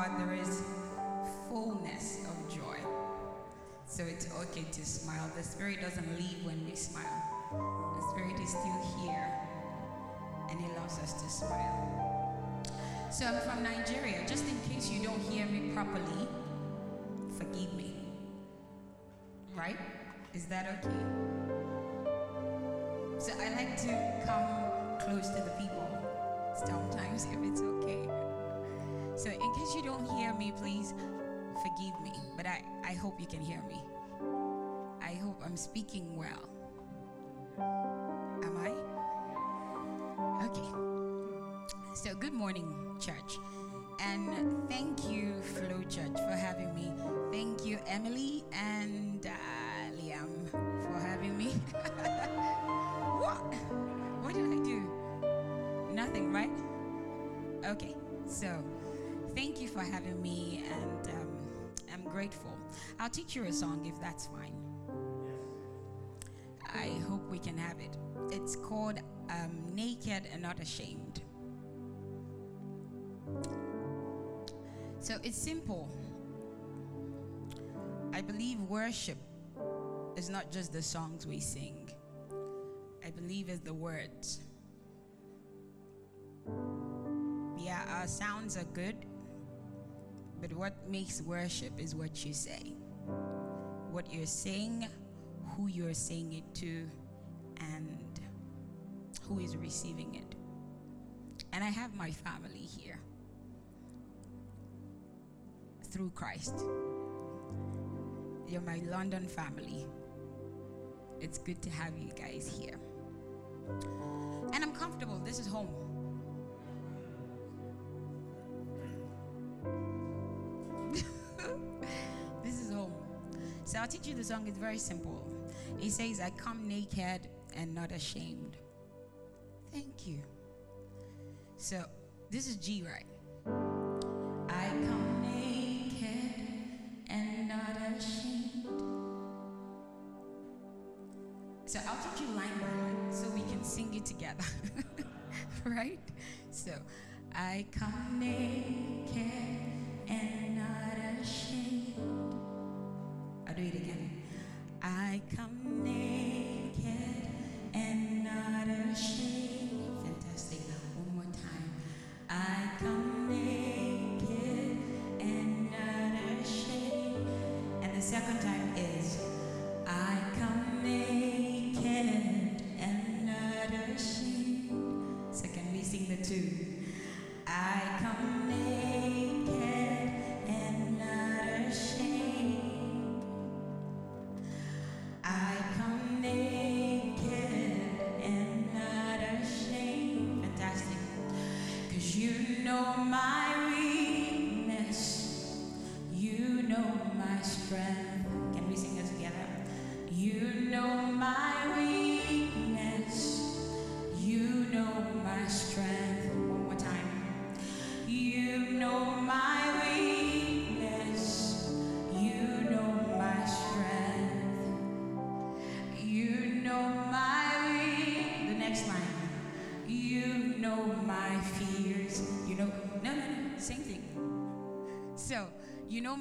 God there is fullness of joy. So it's okay to smile. The spirit doesn't leave when we smile. The spirit is still here and he loves us to smile. So I'm from Nigeria. Just in case you don't hear me properly, forgive me. Right? Is that okay? So I like to come close to the people sometimes if it's okay. So in case you don't hear me, please forgive me. But I, I hope you can hear me. I hope I'm speaking well. Am I? Okay. So good morning, church. And thank you, Flow Church, for having me. Thank you, Emily and uh, Liam, for having me. what? What did I do? Nothing, right? Okay, so thank you for having me, and um, I'm grateful. I'll teach you a song if that's fine. I hope we can have it. It's called um, Naked and Not Ashamed. So it's simple. I believe worship is not just the songs we sing, I believe it's the words. Yeah, our sounds are good, but what makes worship is what you say. What you're saying, who you're saying it to, and who is receiving it. And I have my family here through Christ. You're my London family. It's good to have you guys here. And I'm comfortable. This is home. Teach you the song. It's very simple. It says, I come naked and not ashamed. Thank you. So this is G, right? I come naked and not ashamed. So I'll teach you line by line so we can sing it together. right? So I come naked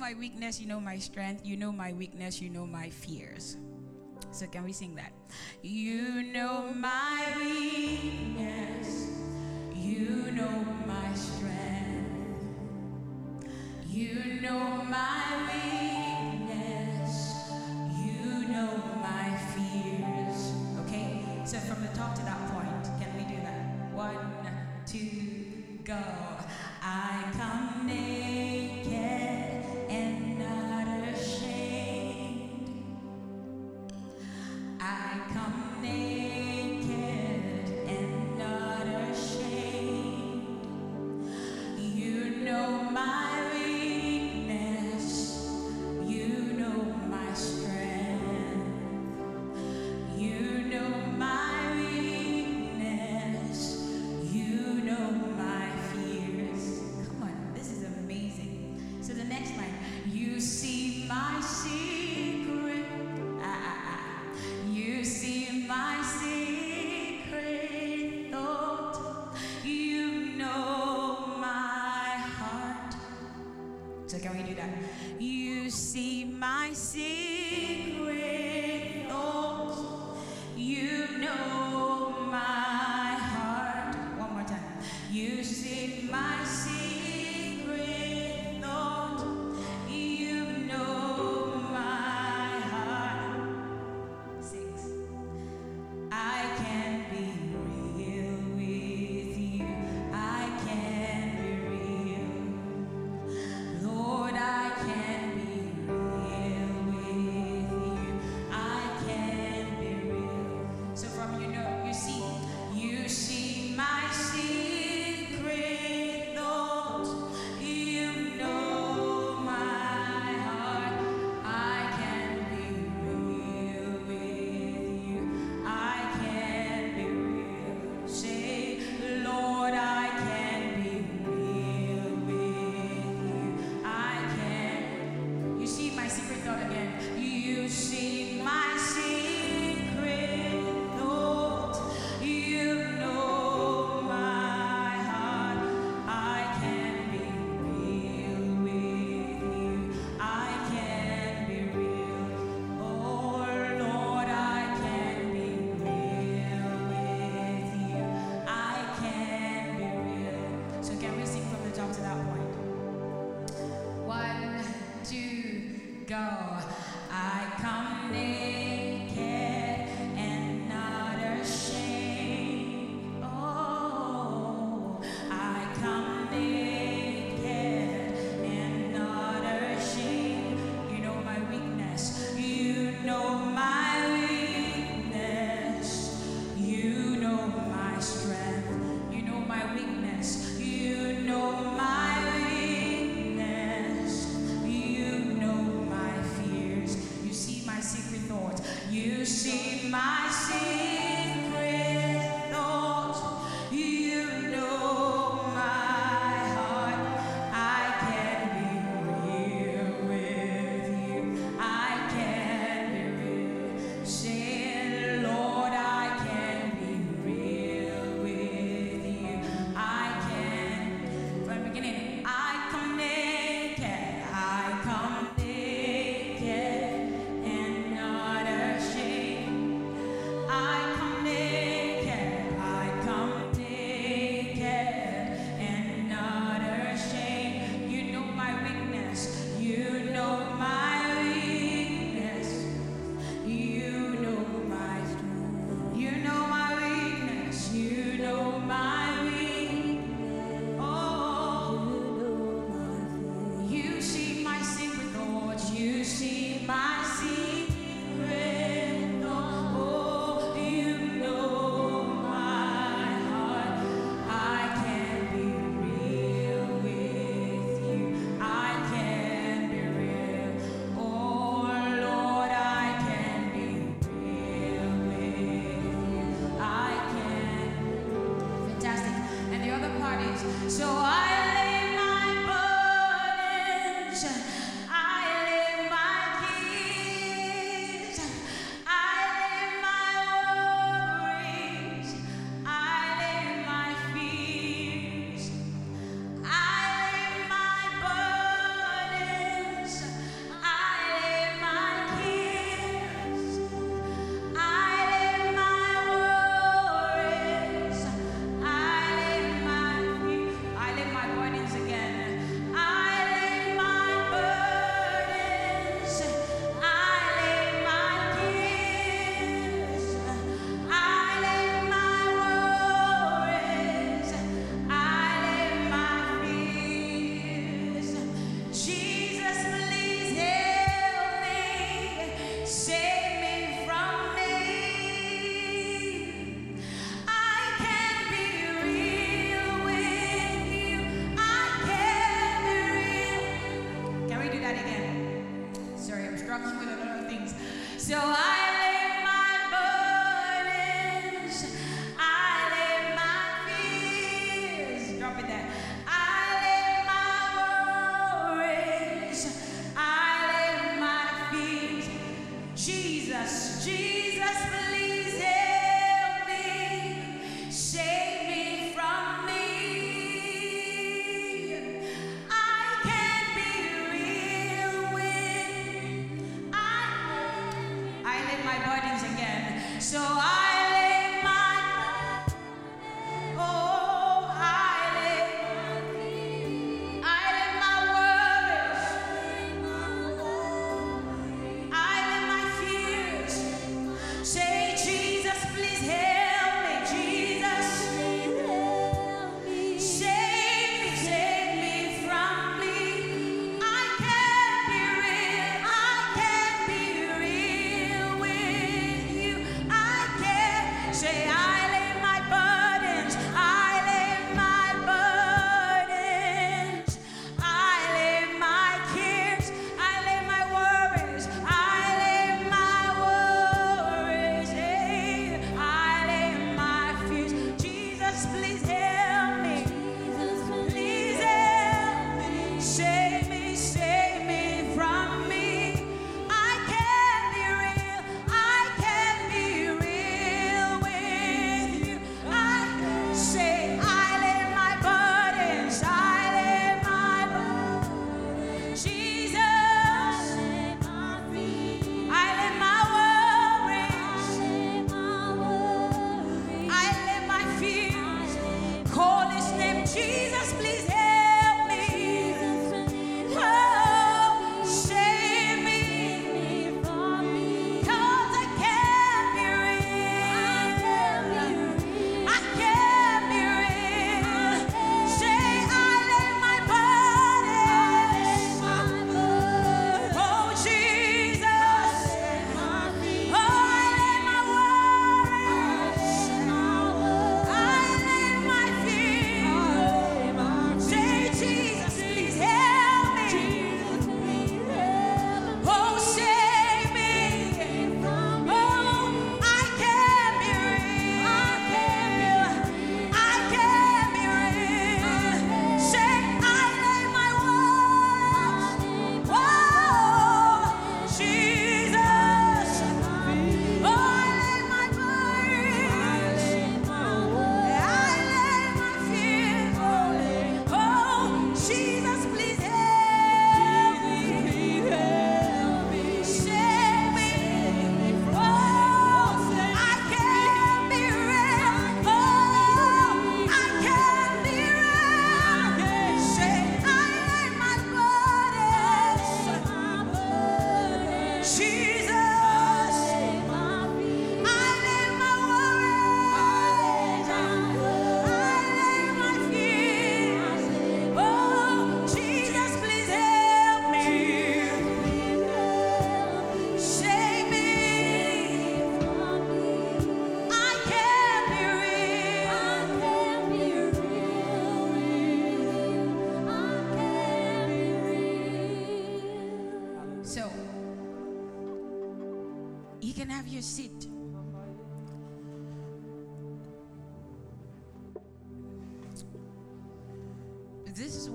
my weakness. You know my strength. You know my weakness. You know my fears. So, can we sing that? You know my weakness. You know my strength. You know my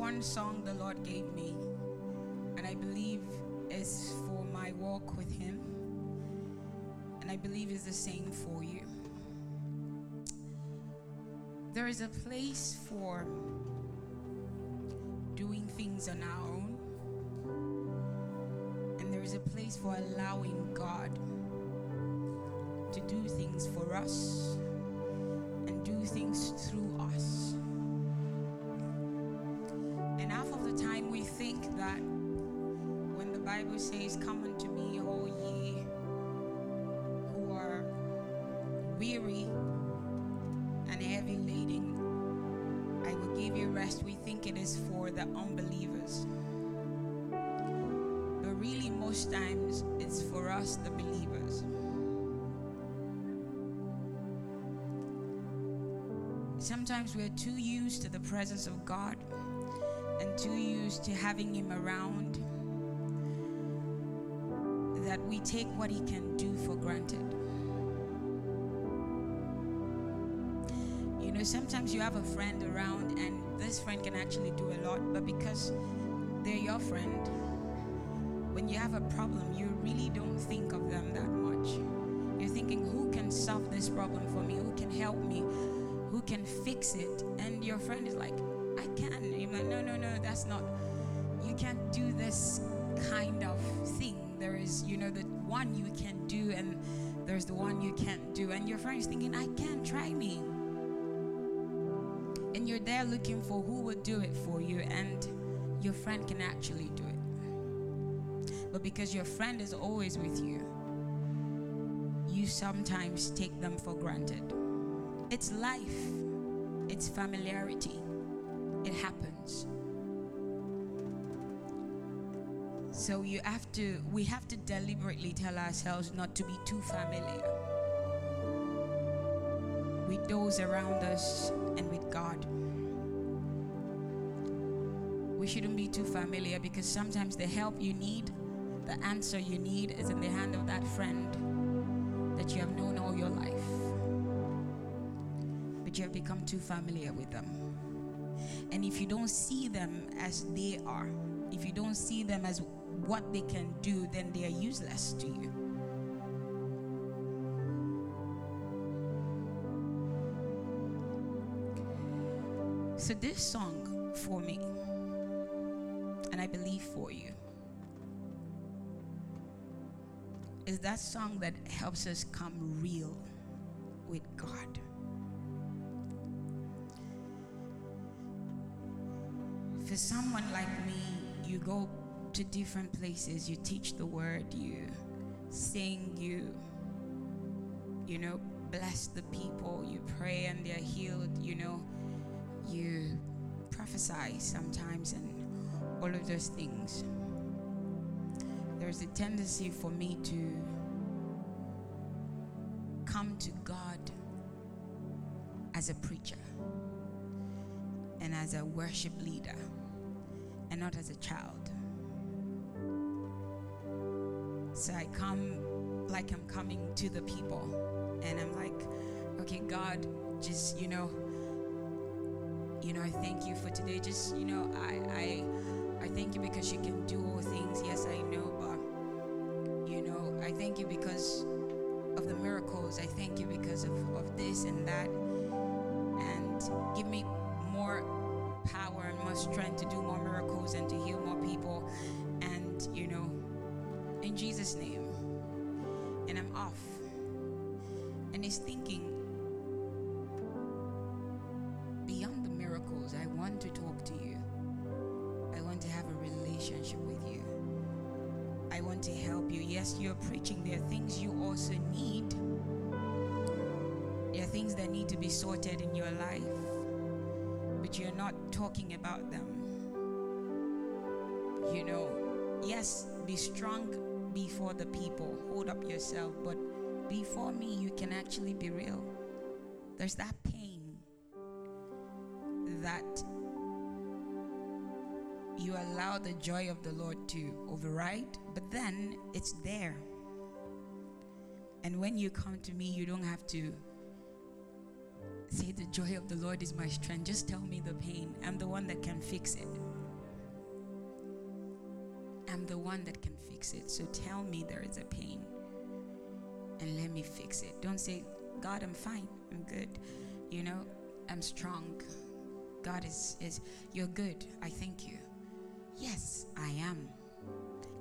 one song the Lord gave me, and I believe is for my walk with Him, and I believe is the same for you. There is a place for doing things on our own, and there is a place for allowing God to do things for us and do things through us. And half of the time we think that when the Bible says, Come unto me, all ye who are weary and heavy laden, I will give you rest, we think it is for the unbelievers. But really, most times, it's for us, the believers. Sometimes we're too used to the presence of God and too used to having Him around that we take what He can do for granted. You know, sometimes you have a friend around, and this friend can actually do a lot, but because they're your friend, when you have a problem, you really don't think of them that much. You're thinking, who can solve this problem for me? Who can help me? Who can fix it? And your friend is like, I can. You're like, no, no, no, that's not. You can't do this kind of thing. There is, you know, the one you can do, and there's the one you can't do, and your friend is thinking, I can't, try me. And you're there looking for who would do it for you, and your friend can actually do it. But because your friend is always with you, you sometimes take them for granted. It's life, it's familiarity, it happens. So you have to we have to deliberately tell ourselves not to be too familiar with those around us and with God. We shouldn't be too familiar because sometimes the help you need, the answer you need is in the hand of that friend that you have known all your life. You have become too familiar with them. And if you don't see them as they are, if you don't see them as what they can do, then they are useless to you. So, this song for me, and I believe for you, is that song that helps us come real with God. For someone like me, you go to different places, you teach the word, you sing, you you know, bless the people, you pray and they're healed, you know, you prophesy sometimes and all of those things. There's a tendency for me to come to God as a preacher and as a worship leader and not as a child. So I come like I'm coming to the people and I'm like, okay, God, just, you know, you know, I thank you for today. Just, you know, I I I thank you because you can do all things. Yes, I know, but you know, I thank you because of the miracles. I thank you because of, of this and that. And give me strength to do more miracles and to heal more people. And, you know, in Jesus' name. And I'm off. And he's thinking, beyond the miracles, I want to talk to you. I want to have a relationship with you. I want to help you. Yes, you're preaching. There are things you also need. There are things that need to be sorted in your life, you're not talking about them. You know, yes, be strong before the people, hold up yourself, but before me, you can actually be real. There's that pain that you allow the joy of the Lord to override, but then it's there. And when you come to me, you don't have to say, The joy of the Lord is my strength. Just tell me the pain. I'm the one that can fix it. I'm the one that can fix it. So tell me there is a pain and let me fix it. Don't say, God, I'm fine. I'm good. You know, I'm strong. God is, is you're good. I thank you. Yes, I am.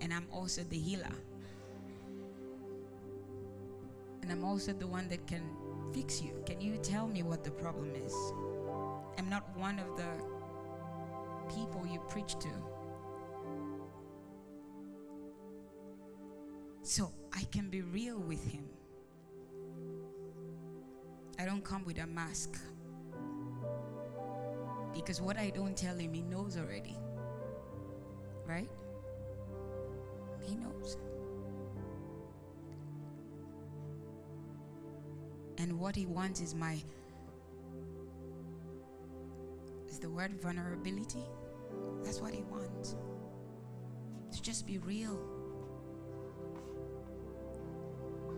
And I'm also the healer. And I'm also the one that can fix you. Can you tell me what the problem is? I'm not one of the people you preach to. So I can be real with him. I don't come with a mask. Because what I don't tell him, he knows already. Right? What he wants is my is the word vulnerability. That's what he wants. To just be real.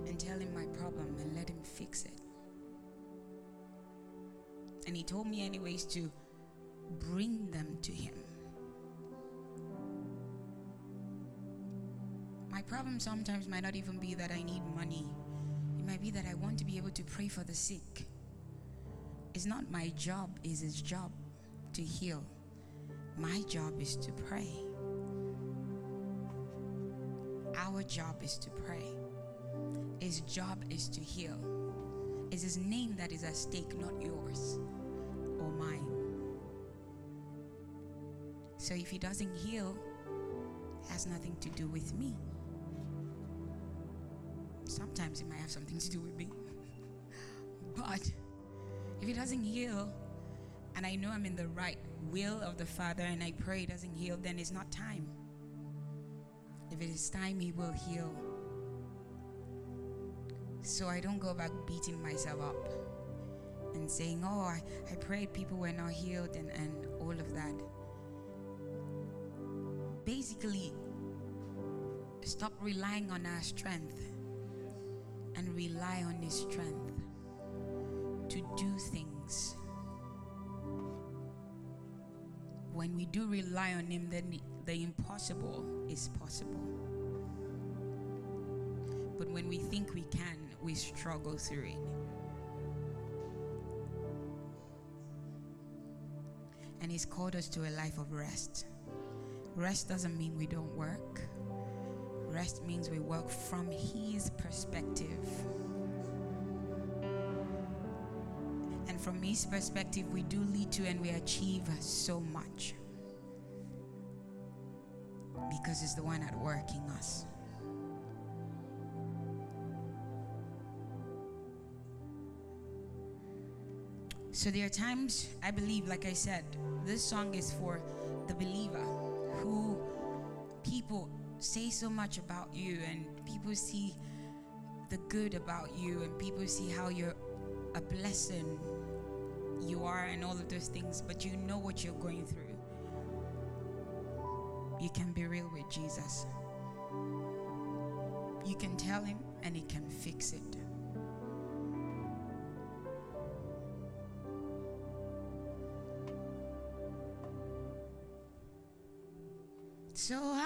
And tell him my problem and let him fix it. And he told me, anyways, to bring them to him. My problem sometimes might not even be that I need money, be that I want to be able to pray for the sick. It's not my job, it's his job to heal. My job is to pray. Our job is to pray. His job is to heal. It's His name that is at stake, not yours or mine. So if He doesn't heal, it has nothing to do with me. Sometimes it might have something to do with me. but if He doesn't heal, and I know I'm in the right will of the Father and I pray He doesn't heal, then it's not time. If it is time, He will heal. So I don't go back beating myself up and saying, Oh, I, I prayed people were not healed and, and all of that. Basically, stop relying on our strength rely on His strength to do things. When we do rely on Him, then the, the impossible is possible. But when we think we can, we struggle through it. And He's called us to a life of rest. Rest doesn't mean we don't work, rest means we work from His perspective. And from His perspective, we do lead to and we achieve so much. Because He's the one at work in us. So there are times, I believe, like I said, this song is for the believer who people say so much about you and people see the good about you and people see how you're a blessing you are and all of those things, but you know what you're going through. You can be real with Jesus. You can tell him and he can fix it. So I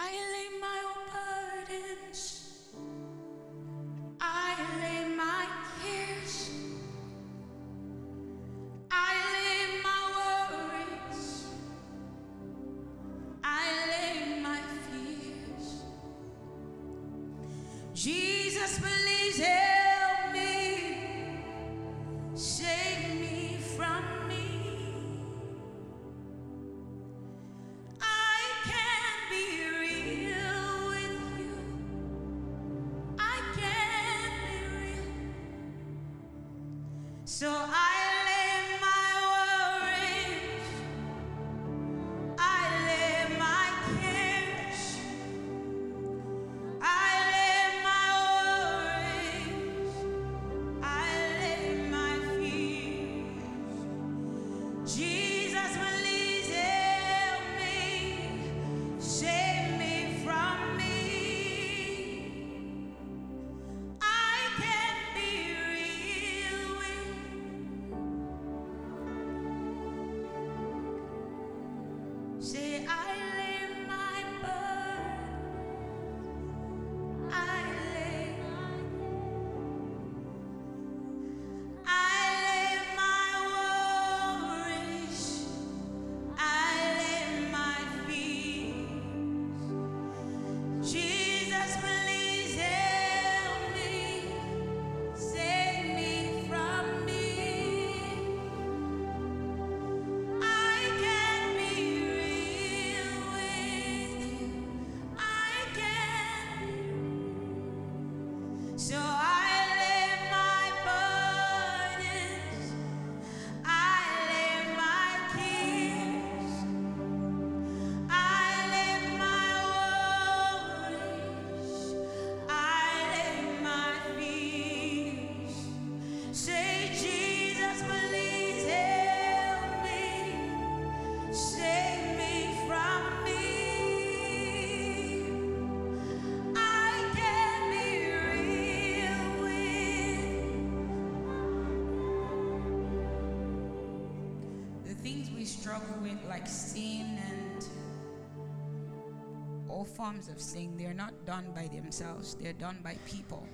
forms of sin. They're not done by themselves. They're done by people.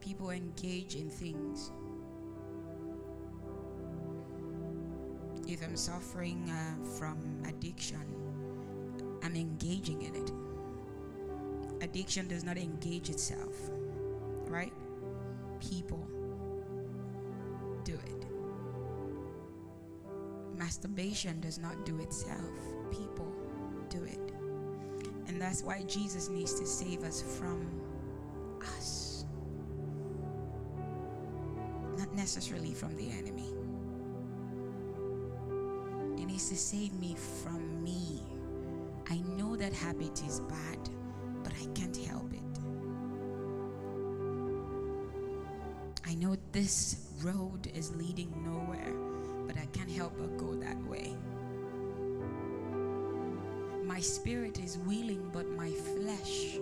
People engage in things. If I'm suffering uh, from addiction, I'm engaging in it. Addiction does not engage itself, right? People do it. Masturbation does not do itself, people do it. And that's why Jesus needs to save us from us, not necessarily from the enemy. He needs to save me from me. I know that habit is bad, but I can't help it. I know this road is leading nowhere, but I can't help but go that way. My spirit is willing, but my flesh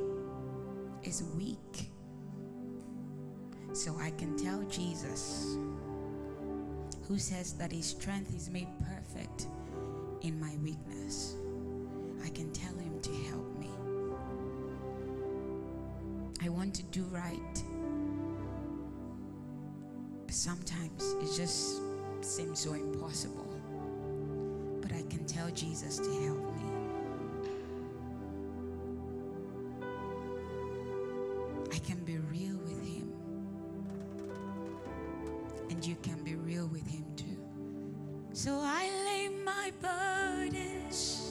is weak. So I can tell Jesus, who says that his strength is made perfect in my weakness, I can tell him to help me. I want to do right. But sometimes it just seems so impossible. But I can tell Jesus to help me. And you can be real with him too. So I lay my burdens.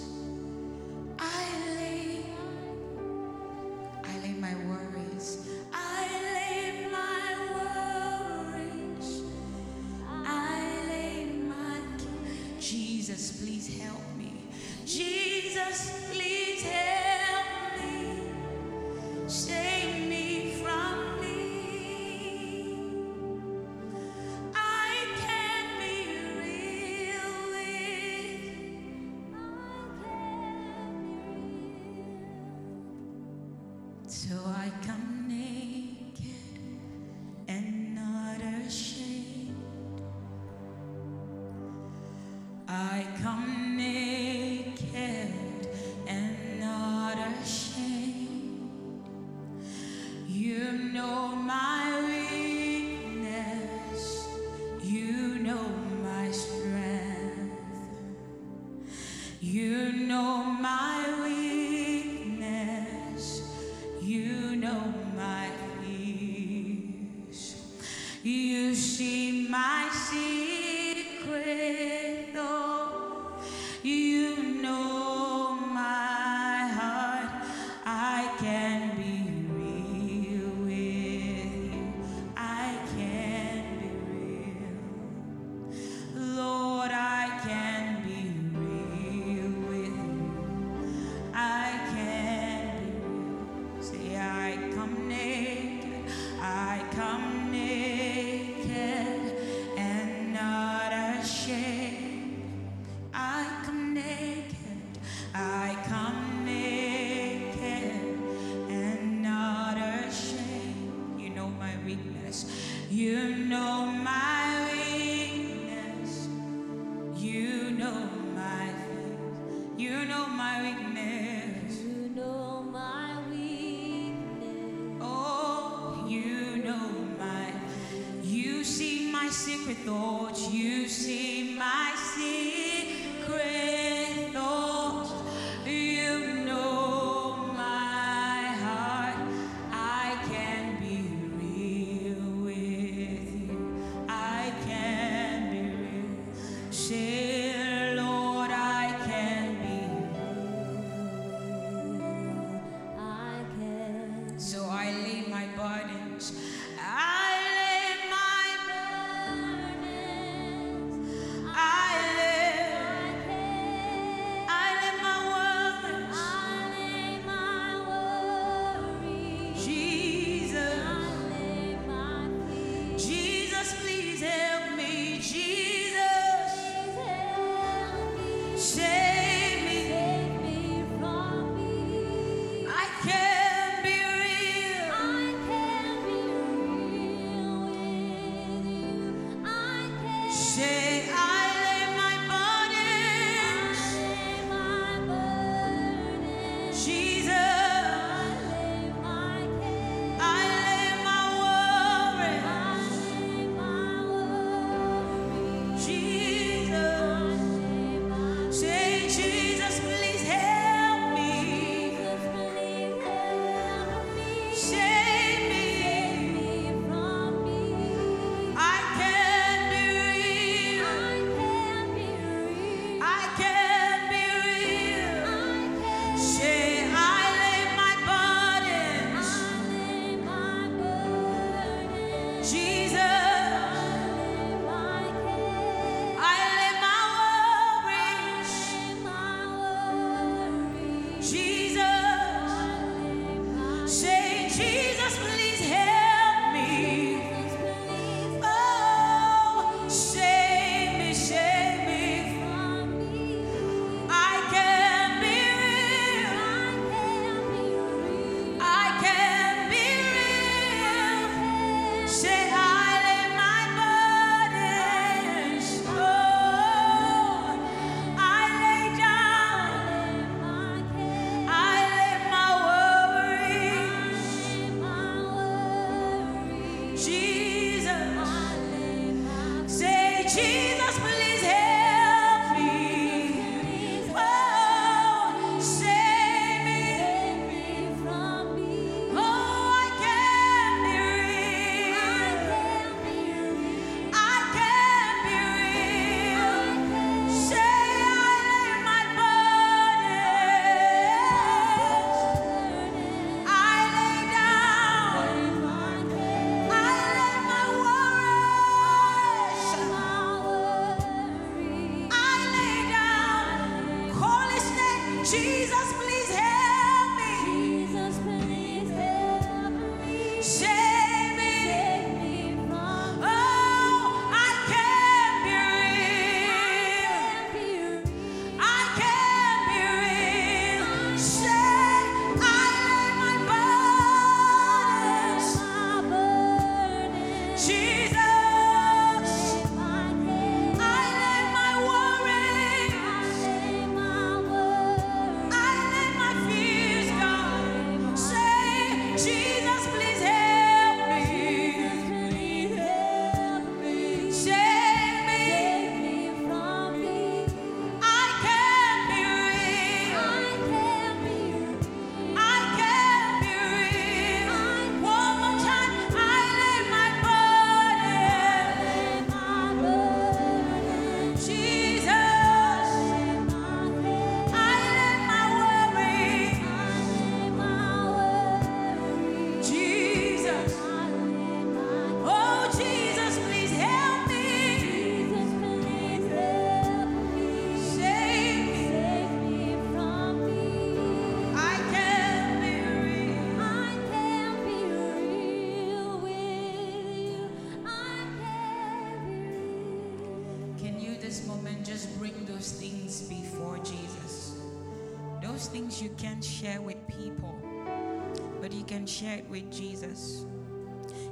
Share it with Jesus.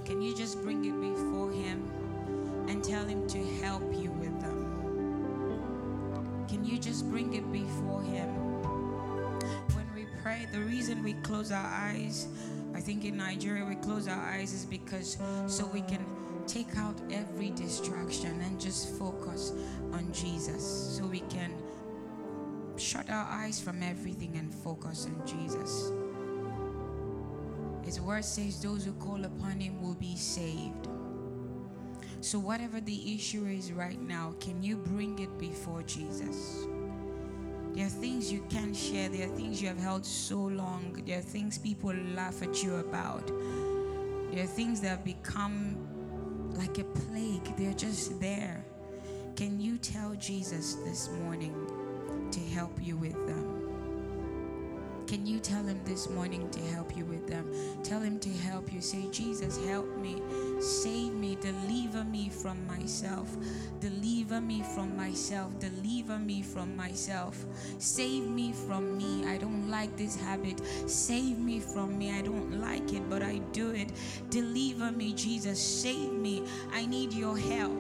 Can you just bring it before Him and tell Him to help you with them? Can you just bring it before Him? When we pray, the reason we close our eyes, I think in Nigeria we close our eyes is because so we can take out every distraction and just focus on Jesus. So we can shut our eyes from everything and focus on Jesus. His word says those who call upon him will be saved. So, whatever the issue is right now, can you bring it before Jesus? There are things you can't share, there are things you have held so long, there are things people laugh at you about, there are things that have become like a plague, they're just there. Can you tell Jesus this morning to help you with them? Can you tell him this morning to help you with them? Tell him to help you. Say, Jesus, help me. Save me. Deliver me from myself. Deliver me from myself. Deliver me from myself. Save me from me. I don't like this habit. Save me from me. I don't like it, but I do it. Deliver me, Jesus. Save me. I need your help.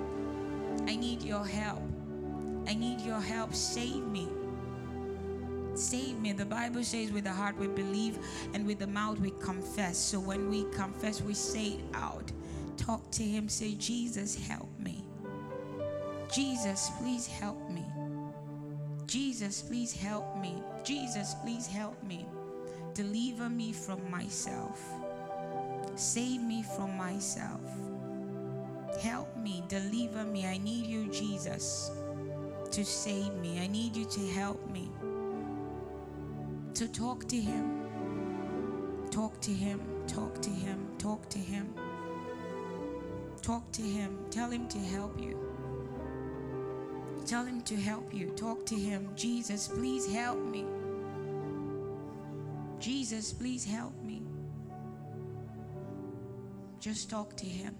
I need your help. I need your help. Save me. Save me. The Bible says, with the heart we believe, and with the mouth we confess. So when we confess, we say it out. Talk to Him. Say, Jesus, help me. Jesus, please help me. Jesus, please help me. Jesus, please help me. Deliver me from myself. Save me from myself. Help me. Deliver me. I need you, Jesus, to save me. I need you to help me to talk to Him. Talk to Him, talk to Him, talk to Him. Talk to Him. Tell Him to help you. Tell Him to help you. Talk to Him. Jesus, please help me. Jesus, please help me. Just talk to Him.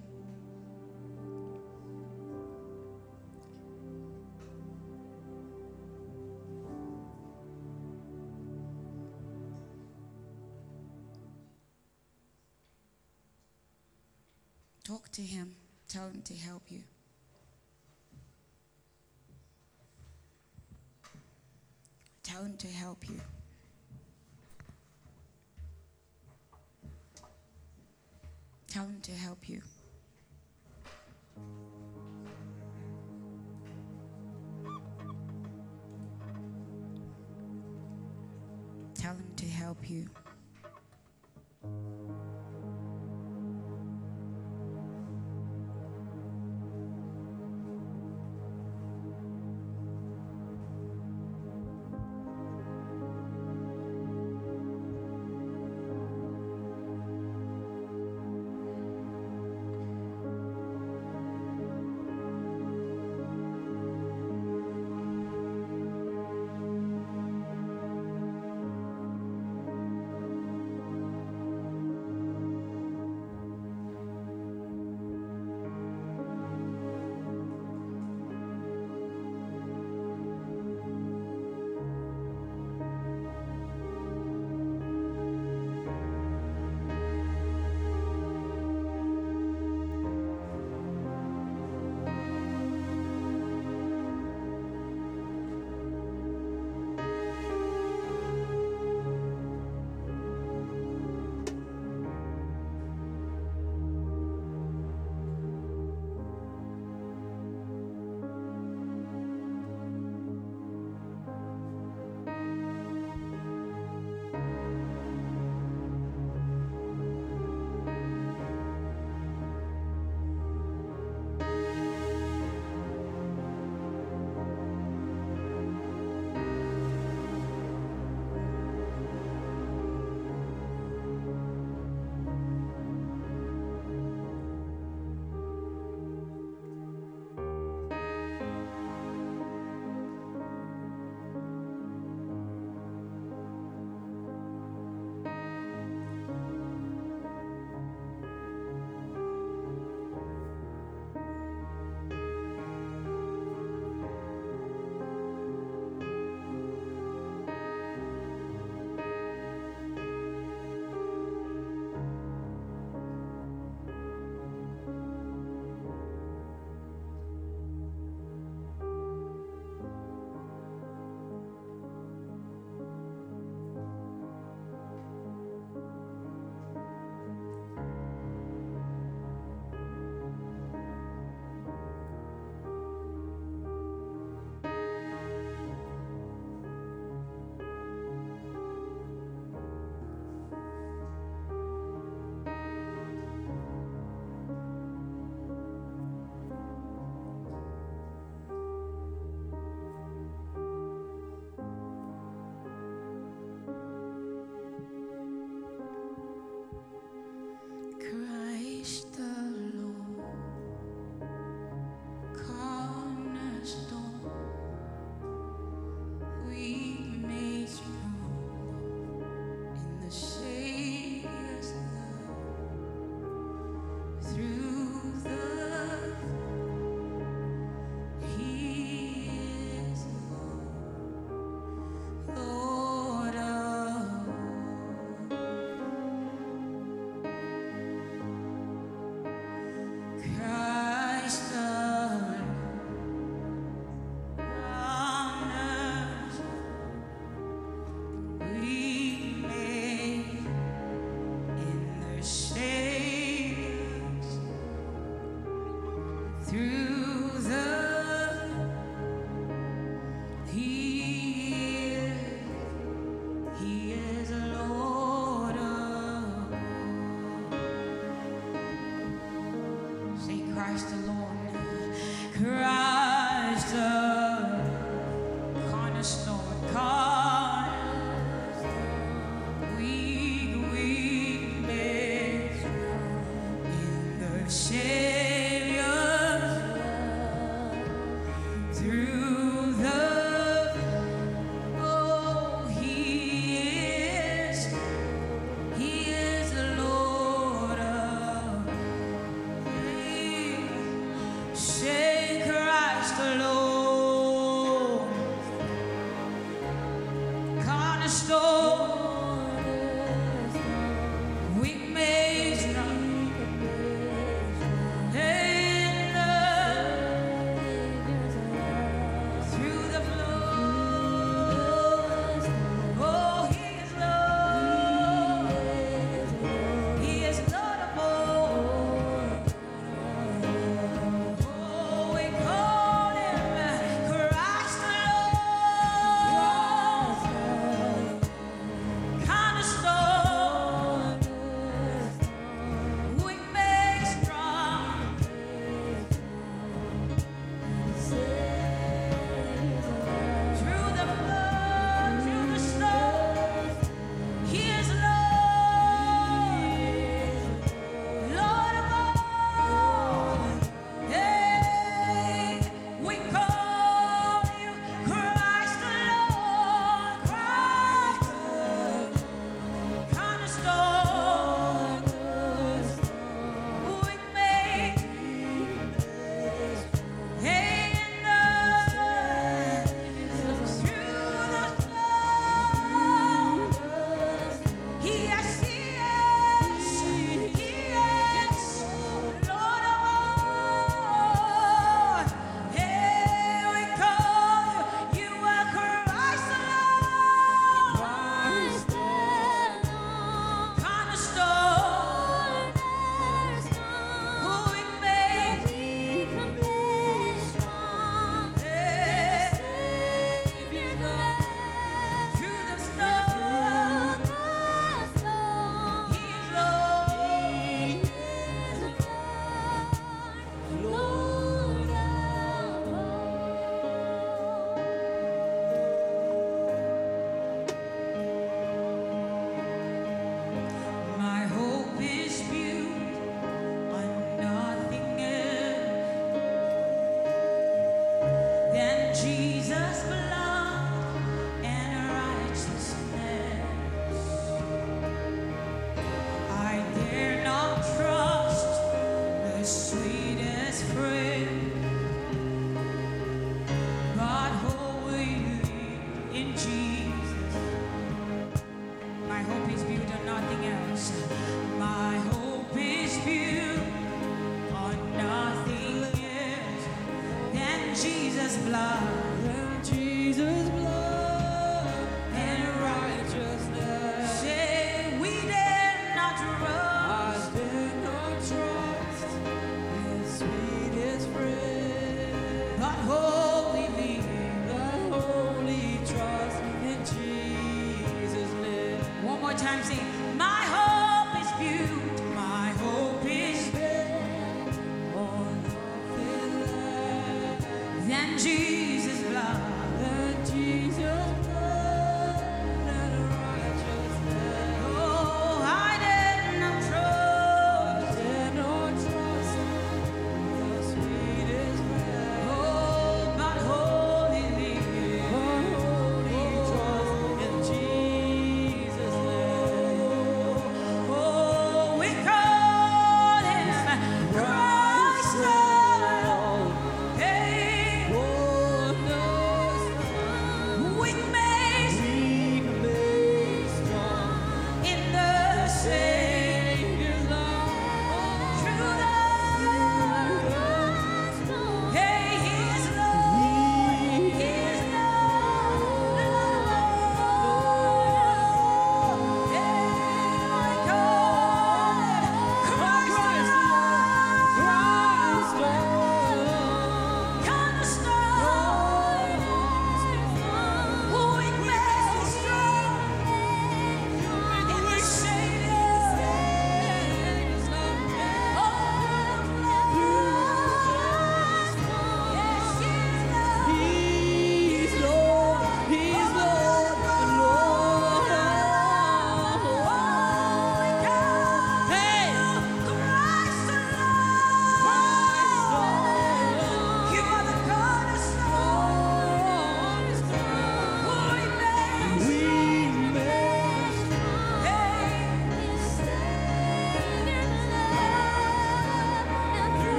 Talk to him. Tell him to help you. Tell him to help you. Tell him to help you. Tell him to help you.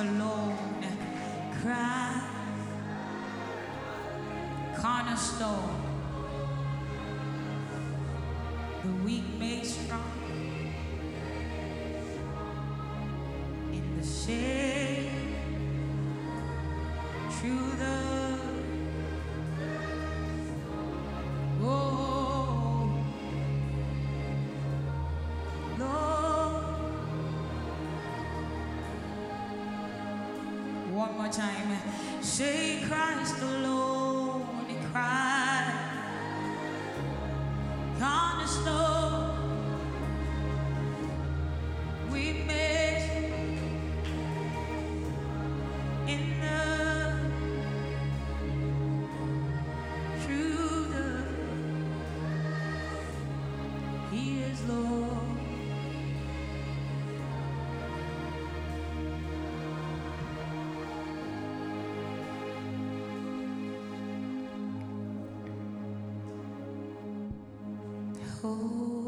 Christ alone. 走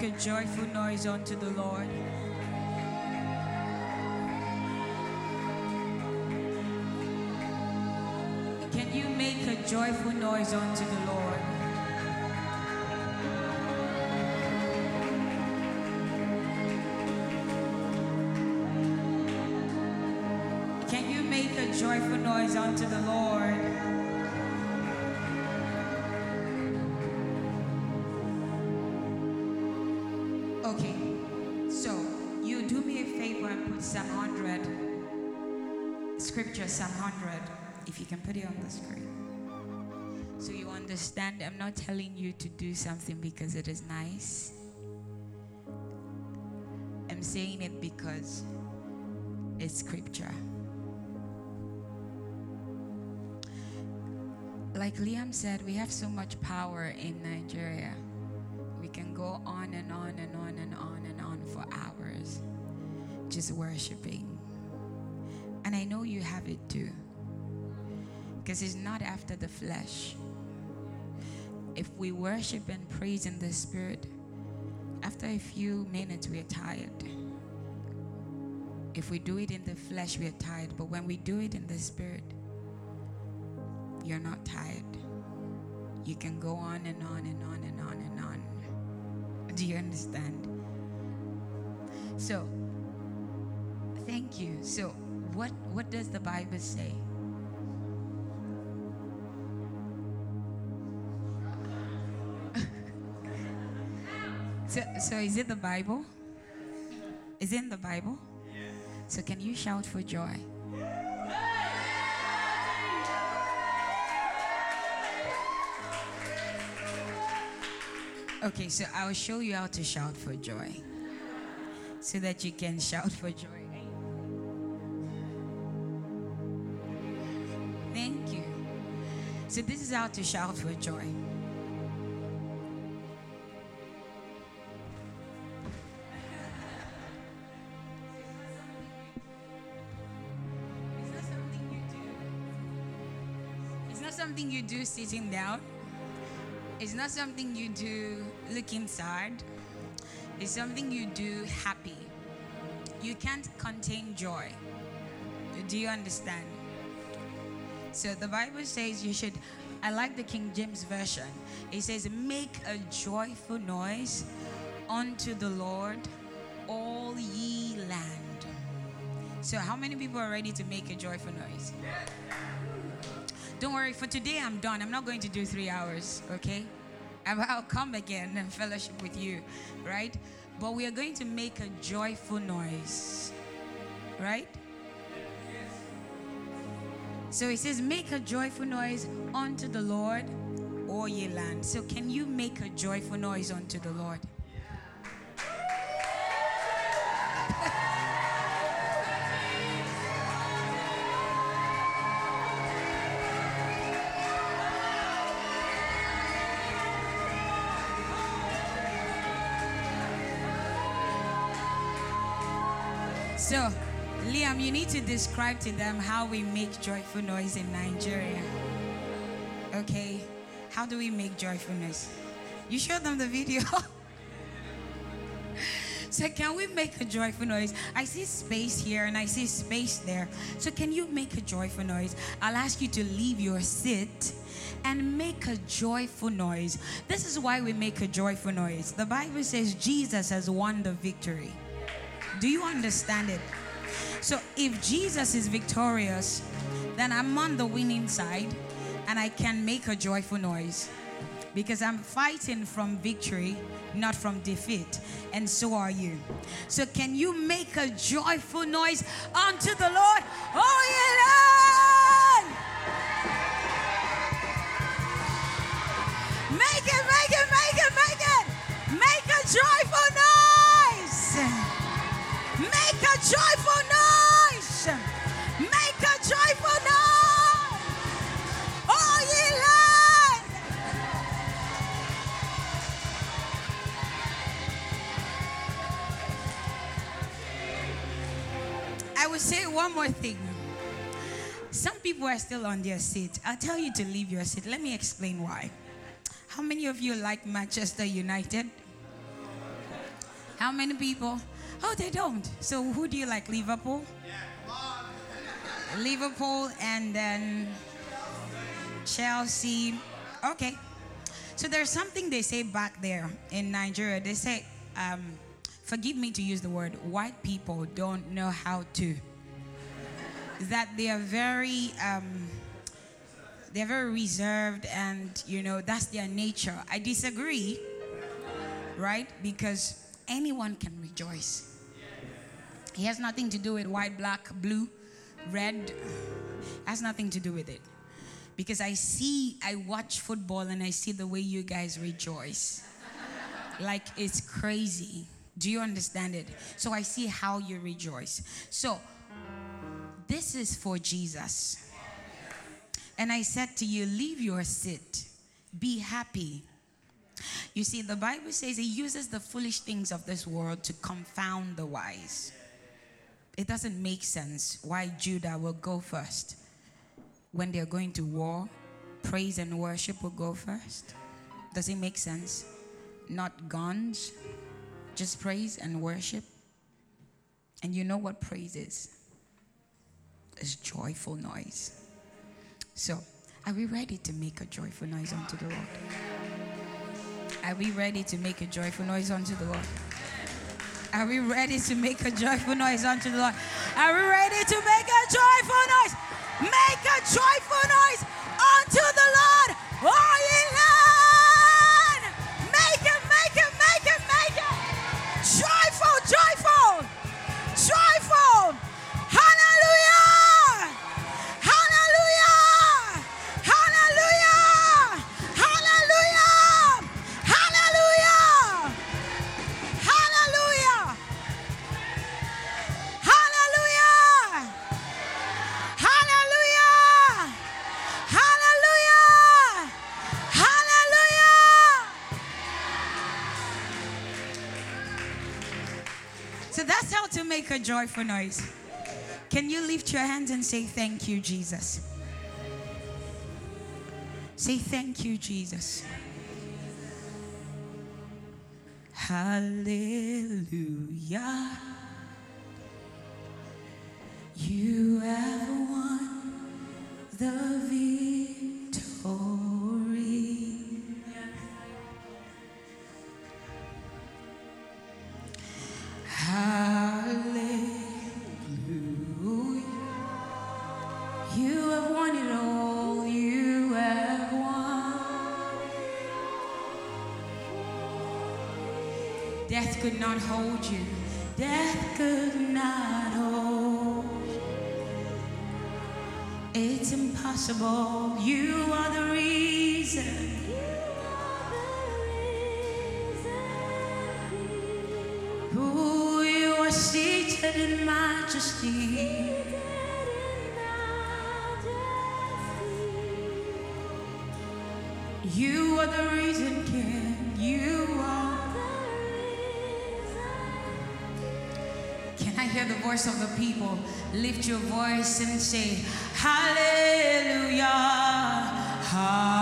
make a joyful noise unto the Lord? Can you make a joyful noise unto the Lord? Can you make a joyful noise unto the Lord? Psalm 100, scripture Psalm 100, if you can put it on the screen. So you understand, I'm not telling you to do something because it is nice. I'm saying it because it's scripture. Like Liam said, we have so much power in Nigeria. We can go on and on and on and on just worshiping. And I know you have it too. Because it's not after the flesh. If we worship and praise in the spirit, after a few minutes we are tired. If we do it in the flesh, we are tired. But when we do it in the spirit, you're not tired. You can go on and on and on and on and on. Do you understand? So, thank you. So, what what does the Bible say? so, so is it the Bible? Is it in the Bible? Yes. So can you shout for joy? Okay, so I'll show you how to shout for joy. So that you can shout for joy. So this is how to shout for joy. It's not something you do. It's not something you do sitting down. It's not something you do looking sad. It's something you do happy. You can't contain joy. Do you understand? So the Bible says you should, I like the King James Version. It says, Make a joyful noise unto the Lord, all ye land. So, how many people are ready to make a joyful noise? Don't worry, for today I'm done. I'm not going to do three hours, okay? I'll come again and fellowship with you, right? But we are going to make a joyful noise, right? So he says, Make a joyful noise unto the Lord, all ye land. So, can you make a joyful noise unto the Lord? So, you need to describe to them how we make joyful noise in Nigeria. Okay? How do we make joyful noise? You show them the video. so, can we make a joyful noise? I see space here and I see space there. So, can you make a joyful noise? I'll ask you to leave your seat and make a joyful noise. This is why we make a joyful noise. The Bible says Jesus has won the victory. Do you understand it? So if Jesus is victorious, then I'm on the winning side and I can make a joyful noise because I'm fighting from victory, not from defeat. And so are you. So can you make a joyful noise unto the Lord? Oh, yeah! Make it, make it, make it, make it. Make a joyful noise. Make a joyful will say one more thing. Some people are still on their seat. I'll tell you to leave your seat. Let me explain why. How many of you like Manchester United? How many people? Oh, they don't. So who do you like? Liverpool? Liverpool and then Chelsea. Okay. So there's something they say back there in Nigeria. They say, um, forgive me to use the word, white people don't know how to. That they are very, um, they're very reserved and, you know, that's their nature. I disagree, right? Because anyone can rejoice. It has nothing to do with white, black, blue, red. has nothing to do with it. Because I see, I watch football and I see the way you guys rejoice. like it's crazy. Do you understand it? So I see how you rejoice. So this is for Jesus. And I said to you, leave your sit, be happy. You see, the Bible says he uses the foolish things of this world to confound the wise. It doesn't make sense why Judah will go first. When they're going to war, praise and worship will go first. Does it make sense? Not guns, just praise and worship. And you know what praise is? It's joyful noise. So, are we ready to make a joyful noise unto the Lord? Are we ready to make a joyful noise unto the Lord? Are we ready to make a joyful noise unto the Lord? Are we ready to make a joyful noise? Make a joyful noise unto the Lord. Oh, a joyful noise. Can you lift your hands and say, Thank you, Jesus? Say, Thank you, Jesus. Hallelujah. You have won the victory. Not hold you. Death could not hold. It's impossible. You are the reason. Who you are seated in majesty. You are the reason, King. You are. I hear the voice of the people? Lift your voice and say, Hallelujah. Hallelujah.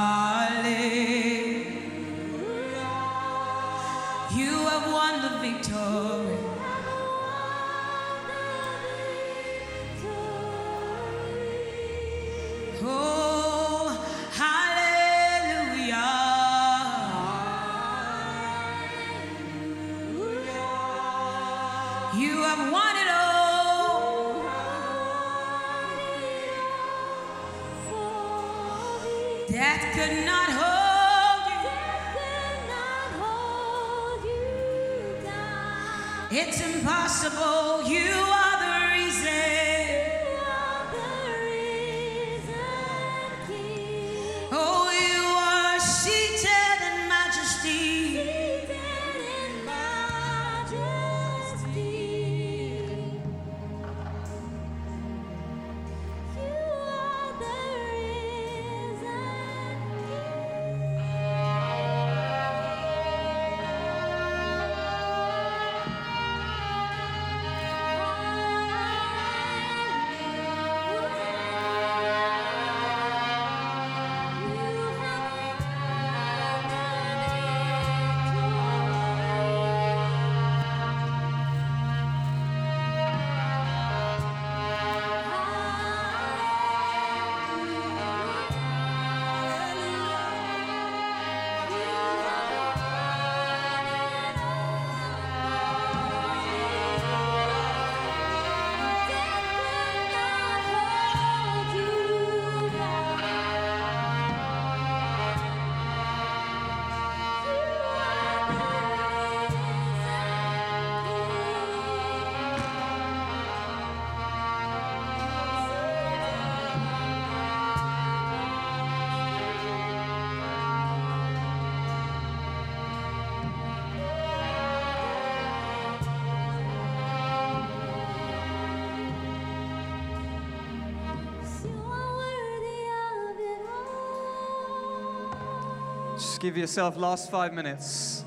Just give yourself last five minutes.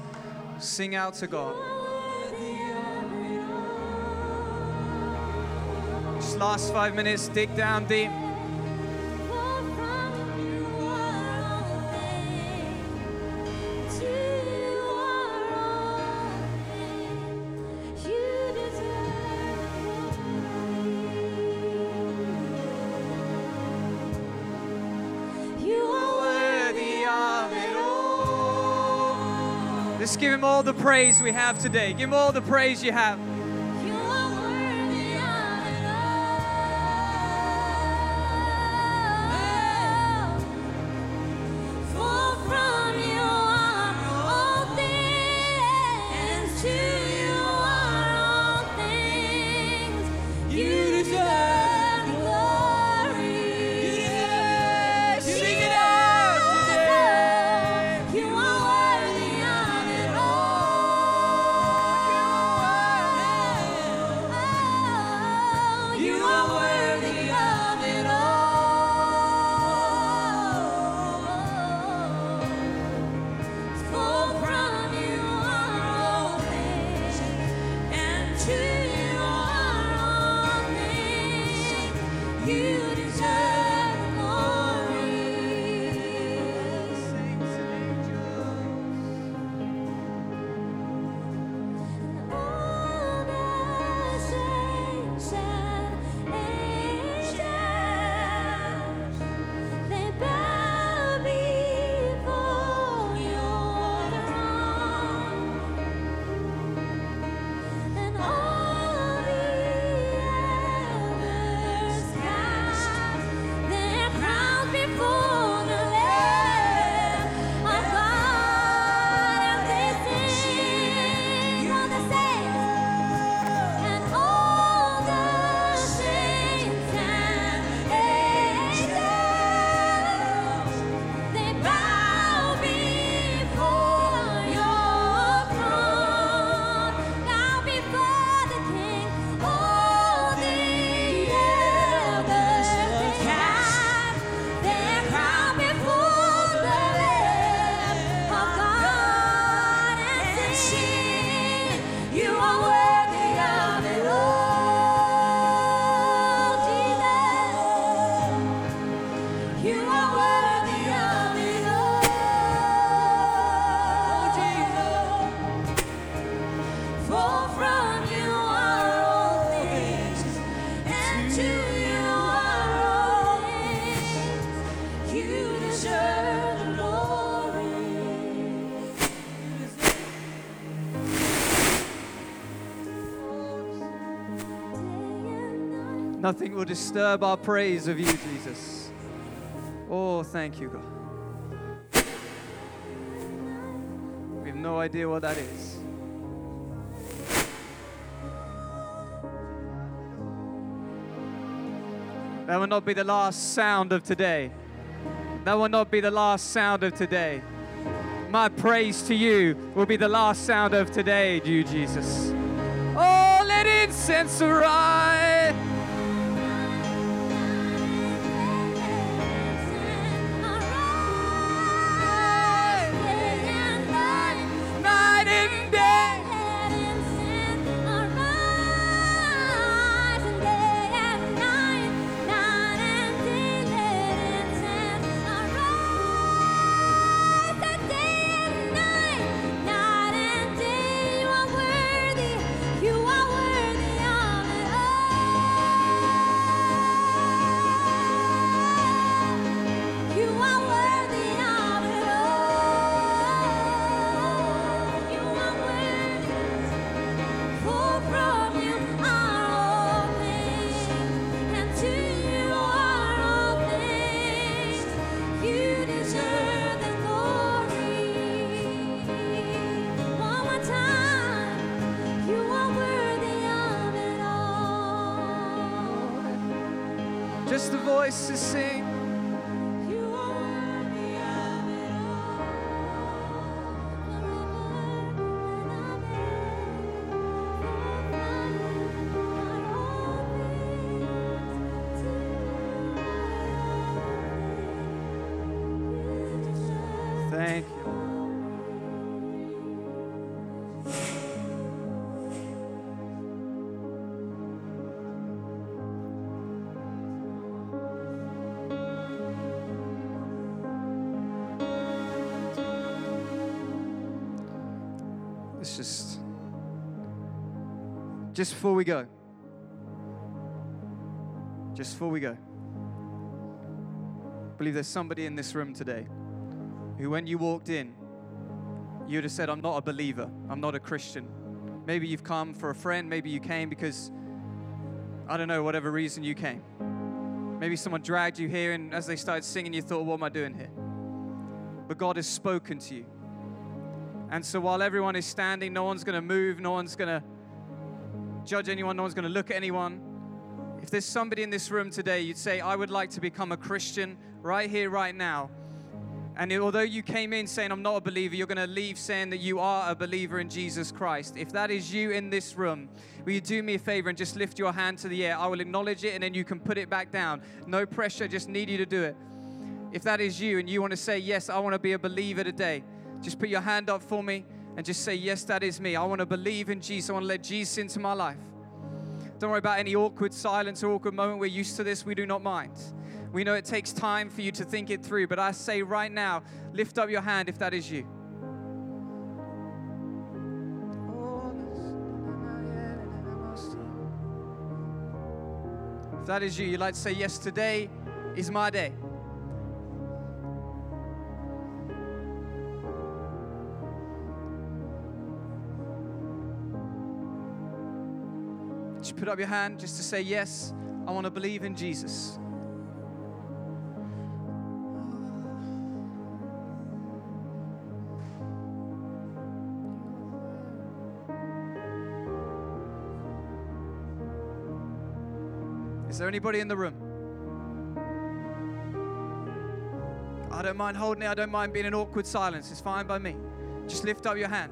Sing out to God. Just last five minutes, dig down deep. all the praise we have today. Give him all the praise you have. you. Nothing will disturb our praise of you, Jesus. Oh, thank you, God. We have no idea what that is. That will not be the last sound of today. That will not be the last sound of today. My praise to you will be the last sound of today, you Jesus. Oh, let incense arise. Just before we go, just before we go, I believe there's somebody in this room today who, when you walked in, you'd have said, I'm not a believer, I'm not a Christian. Maybe you've come for a friend, maybe you came because, I don't know, whatever reason you came. Maybe someone dragged you here, and as they started singing, you thought, What am I doing here? But God has spoken to you. And so while everyone is standing, no one's going to move, no one's going to judge anyone, no one's going to look at anyone. If there's somebody in this room today, you'd say, I would like to become a Christian right here, right now. And although you came in saying, I'm not a believer, you're going to leave saying that you are a believer in Jesus Christ. If that is you in this room, will you do me a favor and just lift your hand to the air? I will acknowledge it and then you can put it back down. No pressure, just need you to do it. If that is you and you want to say, Yes, I want to be a believer today, just put your hand up for me and just say, Yes, that is me. I want to believe in Jesus. I want to let Jesus into my life. Don't worry about any awkward silence or awkward moment. We're used to this. We do not mind. We know it takes time for you to think it through, but I say right now, lift up your hand if that is you. If that is you, you'd like to say, Yes, today is my day. Put up your hand just to say, Yes, I want to believe in Jesus. Is there anybody in the room? I don't mind holding it. I don't mind being in awkward silence. It's fine by me. Just lift up your hand.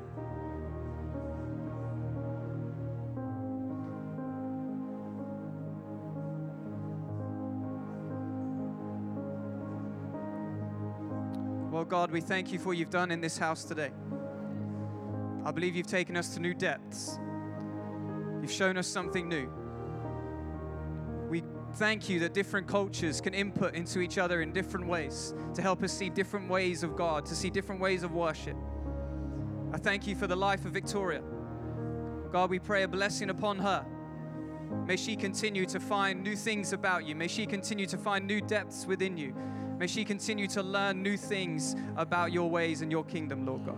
Well, God, we thank you for what you've done in this house today. I believe you've taken us to new depths. You've shown us something new. We thank you that different cultures can input into each other in different ways to help us see different ways of God, to see different ways of worship. I thank you for the life of Victoria. God, we pray a blessing upon her. May she continue to find new things about you. May she continue to find new depths within you. May she continue to learn new things about your ways and your kingdom, Lord God.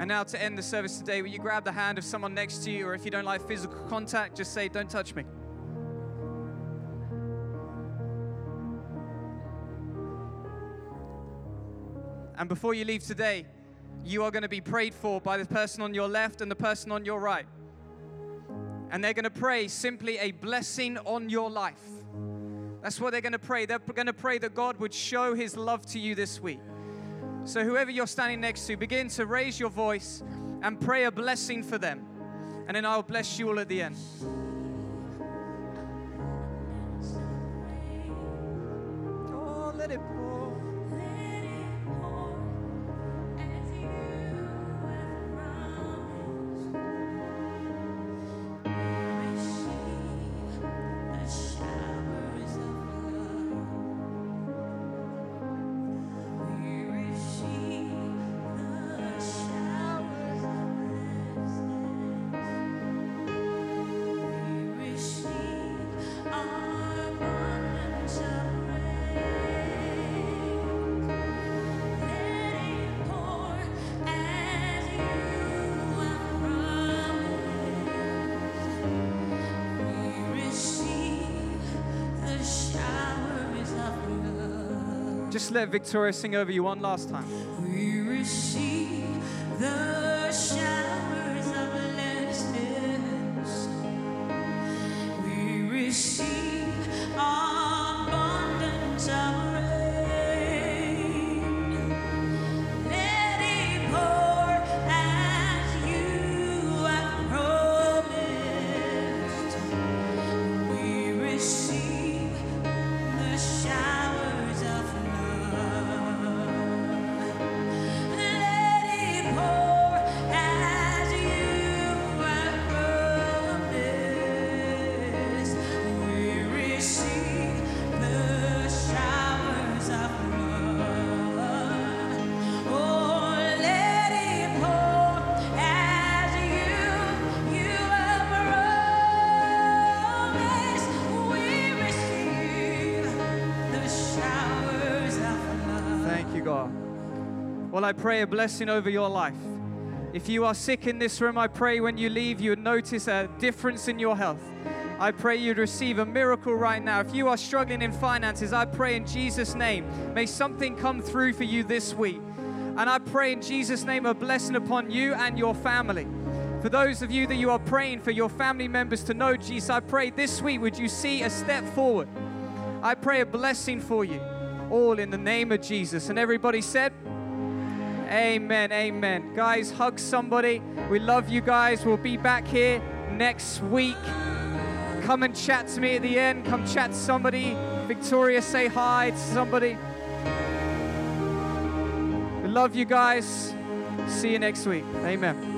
And now, to end the service today, will you grab the hand of someone next to you, or if you don't like physical contact, just say, Don't touch me. And before you leave today, you are going to be prayed for by the person on your left and the person on your right. And they're going to pray simply a blessing on your life. That's what they're going to pray. They're going to pray that God would show his love to you this week. So, whoever you're standing next to, begin to raise your voice and pray a blessing for them. And then I'll bless you all at the end. Just let Victoria sing over you one last time. Pray a blessing over your life. If you are sick in this room, I pray when you leave, you would notice a difference in your health. I pray you'd receive a miracle right now. If you are struggling in finances, I pray in Jesus' name, may something come through for you this week. And I pray in Jesus' name a blessing upon you and your family. For those of you that you are praying for your family members to know Jesus, I pray this week would you see a step forward. I pray a blessing for you, all in the name of Jesus. And everybody said, Amen, amen. Guys, hug somebody. We love you guys. We'll be back here next week. Come and chat to me at the end. Come chat to somebody. Victoria, say hi to somebody. We love you guys. See you next week. Amen.